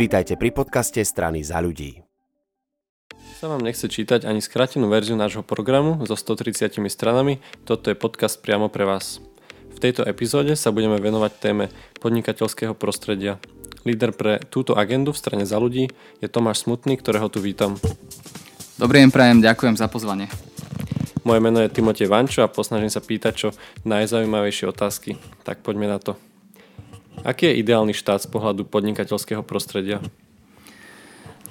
Vítajte pri podcaste strany za ľudí. Sa vám nechce čítať ani skratenú verziu nášho programu so 130 stranami, toto je podcast priamo pre vás. V tejto epizóde sa budeme venovať téme podnikateľského prostredia. Líder pre túto agendu v strane za ľudí je Tomáš Smutný, ktorého tu vítam. Dobrý deň, prajem, ďakujem za pozvanie. Moje meno je Timotej Vančo a posnažím sa pýtať čo najzaujímavejšie otázky. Tak poďme na to. Aký je ideálny štát z pohľadu podnikateľského prostredia?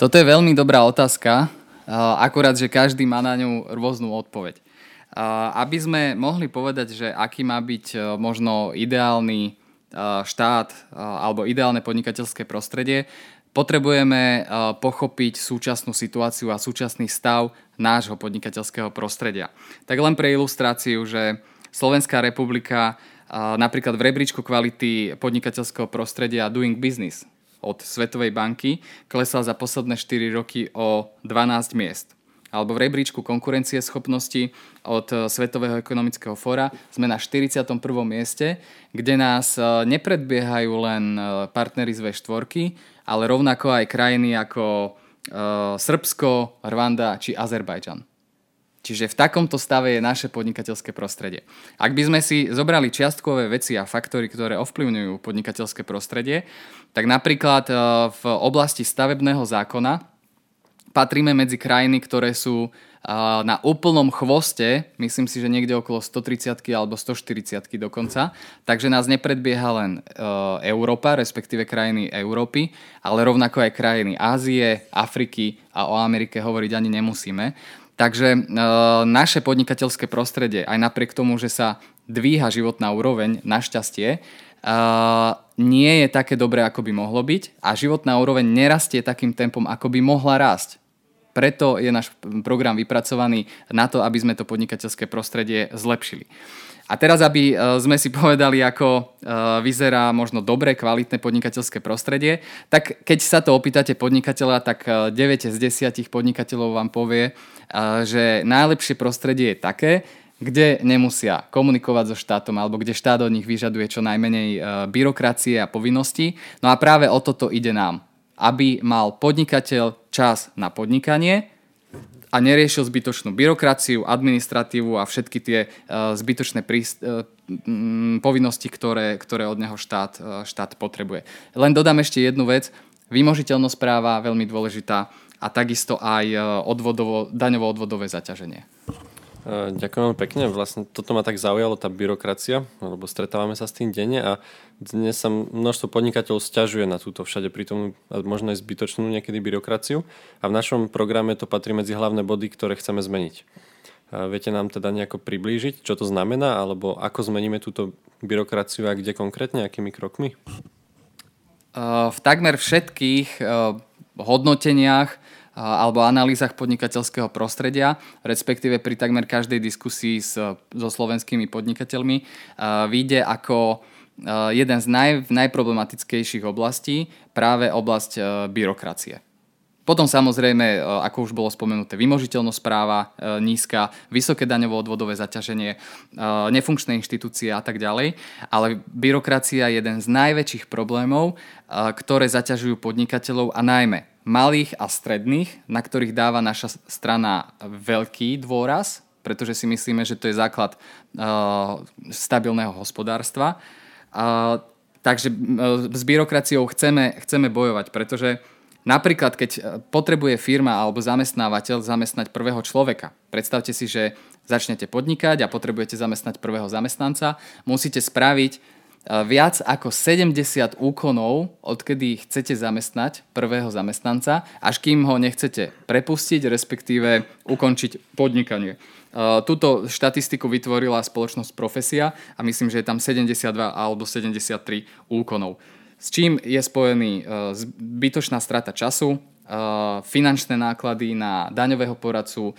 Toto je veľmi dobrá otázka, akurát, že každý má na ňu rôznu odpoveď. Aby sme mohli povedať, že aký má byť e, možno ideálny e, štát alebo ideálne podnikateľské prostredie, potrebujeme e, pochopiť súčasnú situáciu a súčasný stav nášho podnikateľského prostredia. Tak len pre ilustráciu, že Slovenská republika napríklad v rebríčku kvality podnikateľského prostredia Doing Business od Svetovej banky klesal za posledné 4 roky o 12 miest. Alebo v rebríčku konkurencieschopnosti od Svetového ekonomického fóra sme na 41. mieste, kde nás e, nepredbiehajú len e, partnery z V4, ale rovnako aj krajiny ako e, Srbsko, Rwanda či Azerbajdžan. Čiže v takomto stave je naše podnikateľské prostredie. Ak by sme si zobrali čiastkové veci a faktory, ktoré ovplyvňujú podnikateľské prostredie, tak napríklad e, v oblasti stavebného zákona patríme medzi krajiny, ktoré sú e, na úplnom chvoste, myslím si, že niekde okolo 130 alebo 140 dokonca, takže nás nepredbieha len e, Európa, respektíve krajiny Európy, ale rovnako aj krajiny Ázie, Afriky a o Amerike hovoriť ani nemusíme. Takže e, naše podnikateľské prostredie, aj napriek tomu, že sa dvíha životná úroveň, našťastie, e, nie je také dobré, ako by mohlo byť a životná úroveň nerastie takým tempom, ako by mohla rásť. Preto je náš program vypracovaný na to, aby sme to podnikateľské prostredie zlepšili. A teraz, aby e, sme si povedali, ako e, vyzerá možno dobré, kvalitné podnikateľské prostredie, tak keď sa to opýtate podnikateľa, tak 9 e, z 10 podnikateľov vám povie, že najlepšie prostredie je také, kde nemusia komunikovať so štátom alebo kde štát od nich vyžaduje čo najmenej byrokracie a povinností. No a práve o toto ide nám. Aby mal podnikateľ čas na podnikanie, a neriešil zbytočnú byrokraciu, administratívu a všetky tie uh, zbytočné príst- uh, povinnosti, ktoré, ktoré od neho štát, štát potrebuje. Len dodám ešte jednu vec. Vymožiteľnosť práva veľmi dôležitá a takisto aj odvodovo, daňovo-odvodové zaťaženie. E, ďakujem pekne. Vlastne toto ma tak zaujalo, tá byrokracia, lebo stretávame sa s tým denne a dnes sa množstvo podnikateľov stiažuje na túto všade prítomnú možno aj zbytočnú niekedy byrokraciu a v našom programe to patrí medzi hlavné body, ktoré chceme zmeniť. E, viete nám teda nejako priblížiť, čo to znamená, alebo ako zmeníme túto byrokraciu a kde konkrétne, akými krokmi? E, v takmer všetkých hodnoteniach alebo analýzach podnikateľského prostredia, respektíve pri takmer každej diskusii s, so slovenskými podnikateľmi, vyjde ako jeden z naj, najproblematickejších oblastí práve oblasť byrokracie. Potom samozrejme, ako už bolo spomenuté, vymožiteľnosť práva nízka, vysoké daňovo-odvodové zaťaženie, nefunkčné inštitúcie a tak ďalej. Ale byrokracia je jeden z najväčších problémov, ktoré zaťažujú podnikateľov a najmä malých a stredných, na ktorých dáva naša strana veľký dôraz, pretože si myslíme, že to je základ uh, stabilného hospodárstva. Uh, takže uh, s byrokraciou chceme, chceme bojovať, pretože napríklad keď potrebuje firma alebo zamestnávateľ zamestnať prvého človeka, predstavte si, že začnete podnikať a potrebujete zamestnať prvého zamestnanca, musíte spraviť viac ako 70 úkonov, odkedy chcete zamestnať prvého zamestnanca, až kým ho nechcete prepustiť, respektíve ukončiť podnikanie. Túto štatistiku vytvorila spoločnosť Profesia a myslím, že je tam 72 alebo 73 úkonov. S čím je spojený zbytočná strata času, finančné náklady na daňového poradcu,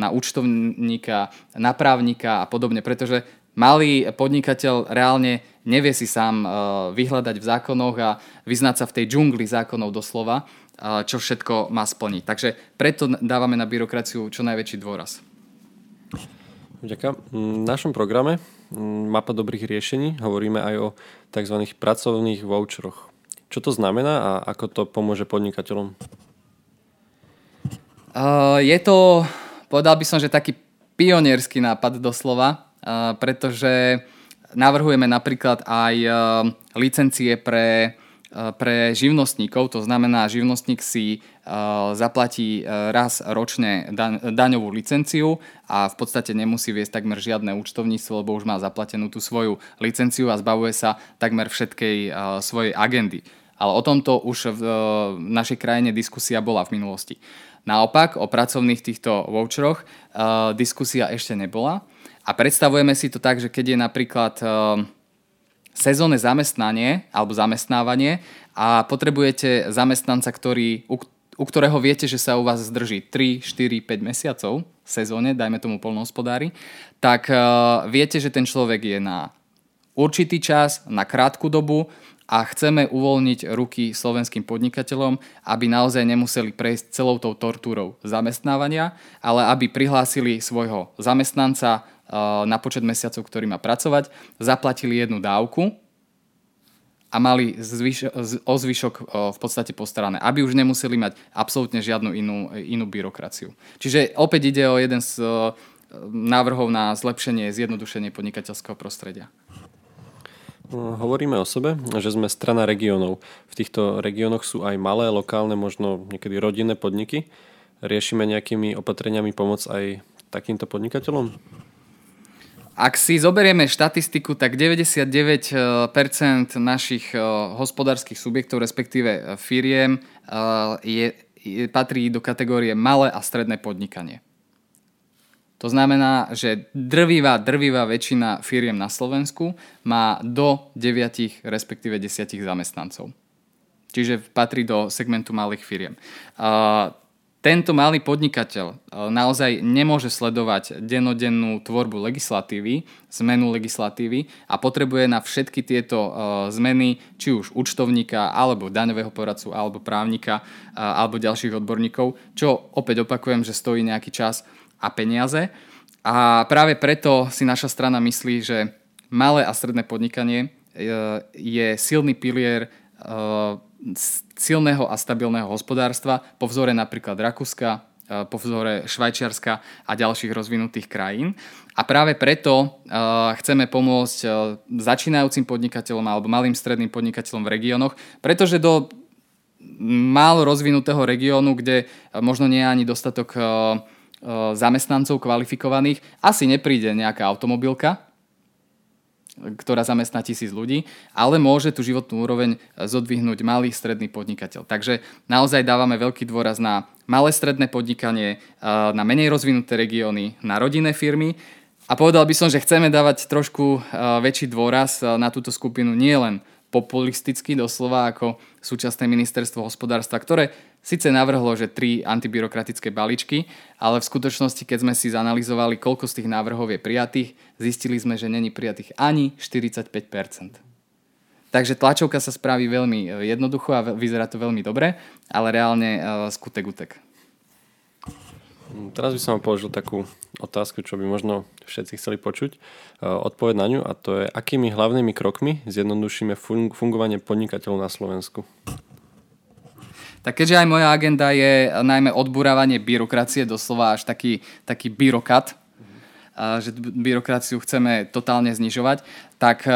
na účtovníka, na právnika a podobne, pretože malý podnikateľ reálne nevie si sám uh, vyhľadať v zákonoch a vyznať sa v tej džungli zákonov doslova, uh, čo všetko má splniť. Takže preto dávame na byrokraciu čo najväčší dôraz. Ďakujem. V našom programe Mapa dobrých riešení hovoríme aj o tzv. pracovných voucheroch. Čo to znamená a ako to pomôže podnikateľom? Uh, je to, povedal by som, že taký pionierský nápad doslova, pretože navrhujeme napríklad aj uh, licencie pre pre živnostníkov, to znamená, živnostník si zaplatí raz ročne daňovú licenciu a v podstate nemusí viesť takmer žiadne účtovníctvo, lebo už má zaplatenú tú svoju licenciu a zbavuje sa takmer všetkej svojej agendy. Ale o tomto už v našej krajine diskusia bola v minulosti. Naopak, o pracovných týchto voucheroch diskusia ešte nebola a predstavujeme si to tak, že keď je napríklad sezónne zamestnanie alebo zamestnávanie a potrebujete zamestnanca, ktorý, u, u ktorého viete, že sa u vás zdrží 3, 4, 5 mesiacov v sezóne, dajme tomu polnohospodári, tak uh, viete, že ten človek je na určitý čas, na krátku dobu a chceme uvoľniť ruky slovenským podnikateľom, aby naozaj nemuseli prejsť celou tou tortúrou zamestnávania, ale aby prihlásili svojho zamestnanca na počet mesiacov, ktorý má pracovať, zaplatili jednu dávku a mali zvyš- o zvyšok v podstate postarané, aby už nemuseli mať absolútne žiadnu inú, inú byrokraciu. Čiže opäť ide o jeden z návrhov na zlepšenie, zjednodušenie podnikateľského prostredia. No, hovoríme o sebe, že sme strana regiónov. V týchto regiónoch sú aj malé, lokálne, možno niekedy rodinné podniky. Riešime nejakými opatreniami pomoc aj takýmto podnikateľom? Ak si zoberieme štatistiku, tak 99% našich eh, hospodárskych subjektov, respektíve eh, firiem, je, je, patrí do kategórie malé a stredné podnikanie. To znamená, že drvivá, drvivá väčšina firiem na Slovensku má do 9, respektíve 10 zamestnancov. Čiže patrí do segmentu malých firiem tento malý podnikateľ e, naozaj nemôže sledovať denodennú tvorbu legislatívy, zmenu legislatívy a potrebuje na všetky tieto e, zmeny, či už účtovníka, alebo daňového poradcu, alebo právnika, e, alebo ďalších odborníkov, čo opäť opakujem, že stojí nejaký čas a peniaze. A práve preto si naša strana myslí, že malé a stredné podnikanie je silný pilier silného a stabilného hospodárstva po vzore napríklad Rakúska, e, po vzore Švajčiarska a ďalších rozvinutých krajín. A práve preto uh, chceme pomôcť uh, začínajúcim podnikateľom alebo malým stredným podnikateľom v regiónoch, pretože do málo rozvinutého regiónu, kde možno nie je ani dostatok zamestnancov kvalifikovaných, asi nepríde nejaká automobilka, ktorá zamestná tisíc ľudí, ale môže tú životnú úroveň zodvihnúť malý stredný podnikateľ. Takže naozaj dávame veľký dôraz na malé stredné podnikanie, na menej rozvinuté regióny, na rodinné firmy a povedal by som, že chceme dávať trošku väčší dôraz na túto skupinu nielen populisticky doslova ako súčasné ministerstvo hospodárstva, ktoré síce navrhlo, že tri antibyrokratické balíčky, ale v skutočnosti, keď sme si zanalizovali, koľko z tých návrhov je prijatých, zistili sme, že není prijatých ani 45%. Takže tlačovka sa spraví veľmi jednoducho a vyzerá to veľmi dobre, ale reálne skutek utek. Teraz by som vám položil takú otázku, čo by možno všetci chceli počuť. E, odpoveď na ňu a to je, akými hlavnými krokmi zjednodušíme fungovanie podnikateľov na Slovensku? Tak keďže aj moja agenda je najmä odburávanie byrokracie, doslova až taký, taký byrokat, že byrokraciu chceme totálne znižovať, tak e,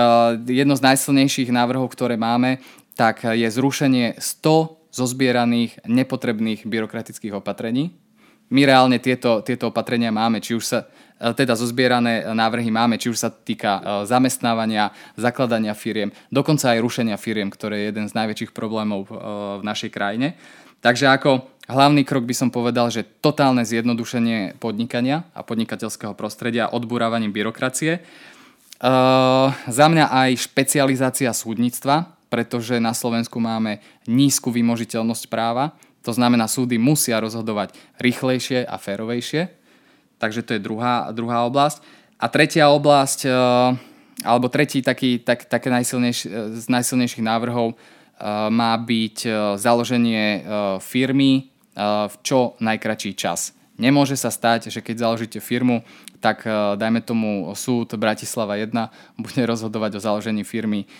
jedno z najsilnejších návrhov, ktoré máme, tak je zrušenie 100 zozbieraných nepotrebných byrokratických opatrení, my reálne tieto, tieto opatrenia máme, či už sa e, teda zozbierané návrhy máme, či už sa týka e, zamestnávania, zakladania firiem, dokonca aj rušenia firiem, ktoré je jeden z najväčších problémov e, v našej krajine. Takže ako hlavný krok by som povedal, že totálne zjednodušenie podnikania a podnikateľského prostredia odburávaním byrokracie. za mňa aj špecializácia súdnictva, pretože na Slovensku máme nízku vymožiteľnosť práva to znamená, súdy musia rozhodovať rýchlejšie a férovejšie. Takže to je druhá, druhá oblasť. A tretia oblasť, e, alebo tretí taký, tak, také najsilnejší, e, z najsilnejších návrhov e, má byť založenie firmy v čo najkračší čas. Nemôže sa stať, že keď založíte firmu, tak dajme tomu súd Bratislava 1 bude rozhodovať o založení firmy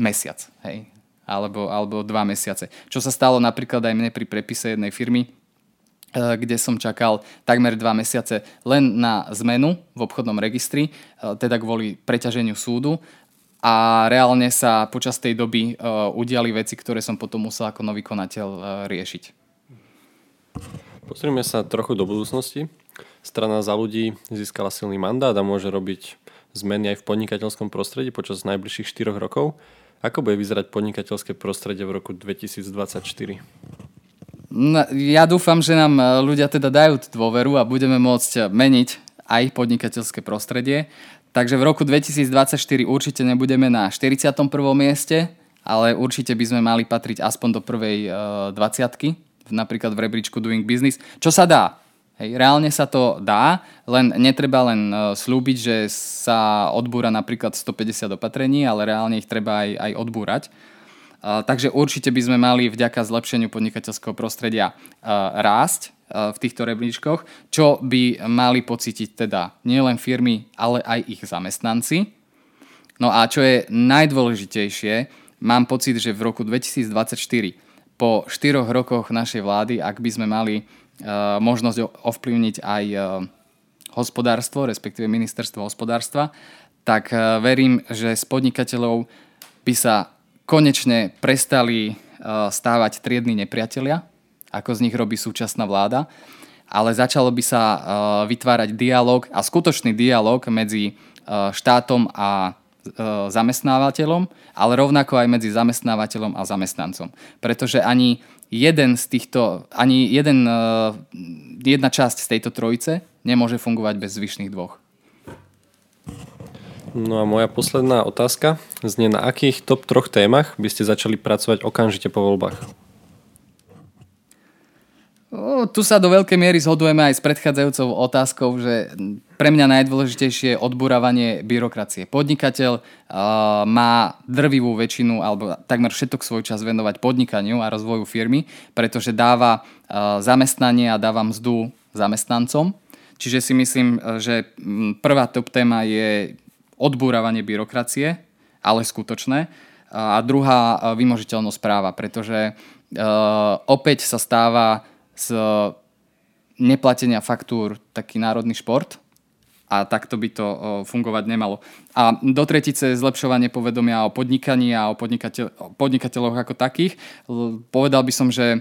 mesiac. Hej alebo, alebo dva mesiace. Čo sa stalo napríklad aj mne pri prepise jednej firmy, eh, kde som čakal takmer dva mesiace len na zmenu v obchodnom registri, eh, teda kvôli preťaženiu súdu a reálne sa počas tej doby udiali veci, ktoré som potom musel ako nový konateľ riešiť. Pozrieme sa trochu do budúcnosti. Strana za ľudí získala silný mandát a môže robiť zmeny aj v podnikateľskom prostredí počas najbližších 4 rokov. Ako bude vyzerať podnikateľské prostredie v roku 2024? No, ja dúfam, že nám e, ľudia teda dajú dôveru a budeme môcť meniť aj podnikateľské prostredie. Takže v roku 2024 určite nebudeme na 41. mieste, ale určite by sme mali patriť aspoň do prvej 20 e, napríklad v rebríčku Doing Business, čo sa dá. Hej, reálne sa to dá, len netreba len uh, slúbiť, že sa odbúra napríklad 150 opatrení, ale reálne ich treba aj, aj odbúrať. Uh, takže určite by sme mali vďaka zlepšeniu podnikateľského prostredia uh, rásť v týchto rebríčkoch, čo by mali pocítiť teda nielen firmy, ale aj ich zamestnanci. No a čo je najdôležitejšie, mám pocit, že v roku 2024 po štyroch rokoch našej vlády, ak by sme mali možnosť ovplyvniť aj eh, hospodárstvo, respektíve ministerstvo hospodárstva, tak eh, verím, že z podnikateľov by sa konečne prestali stávať triedni nepriatelia, ako z nich robí súčasná vláda, ale začalo by sa vytvárať dialog a skutočný dialog medzi štátom a zamestnávateľom, ale rovnako aj medzi zamestnávateľom a zamestnancom. Pretože ani jeden z týchto, ani jeden, uh, jedna časť z tejto trojice nemôže fungovať bez zvyšných dvoch. No a moja posledná otázka znie, na akých top troch témach by ste začali pracovať okamžite po voľbách? O, tu sa do veľkej miery zhodujeme aj s predchádzajúcou otázkou, že pre mňa najdôležitejšie je odburávanie byrokracie. Podnikateľ uh, má drvivú väčšinu alebo takmer všetok svoj čas venovať podnikaniu a rozvoju firmy, pretože dáva uh, zamestnanie a dáva mzdu zamestnancom. Čiže si myslím, že prvá top téma je odbúravanie byrokracie, ale skutočné. A druhá vymožiteľnosť práva, pretože uh, opäť sa stáva z neplatenia faktúr taký národný šport a takto by to fungovať nemalo. A do tretice zlepšovanie povedomia o podnikaní a o, podnikateľ, o podnikateľoch ako takých. Povedal by som, že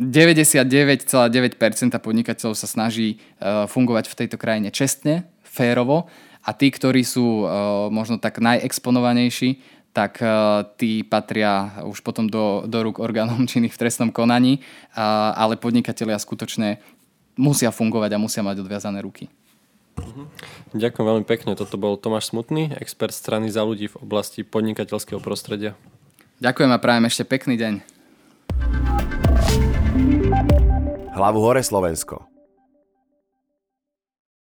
99,9% podnikateľov sa snaží fungovať v tejto krajine čestne, férovo a tí, ktorí sú možno tak najexponovanejší, tak eh, tí patria už potom do, do rúk orgánom činných v trestnom konaní, ale podnikatelia skutočne musia fungovať a musia mať odviazané ruky. Mhm. Ďakujem veľmi pekne. Toto bol Tomáš Smutný, expert strany za ľudí v oblasti podnikateľského prostredia. Ďakujem a prajem ešte pekný deň. Hlavu hore Slovensko.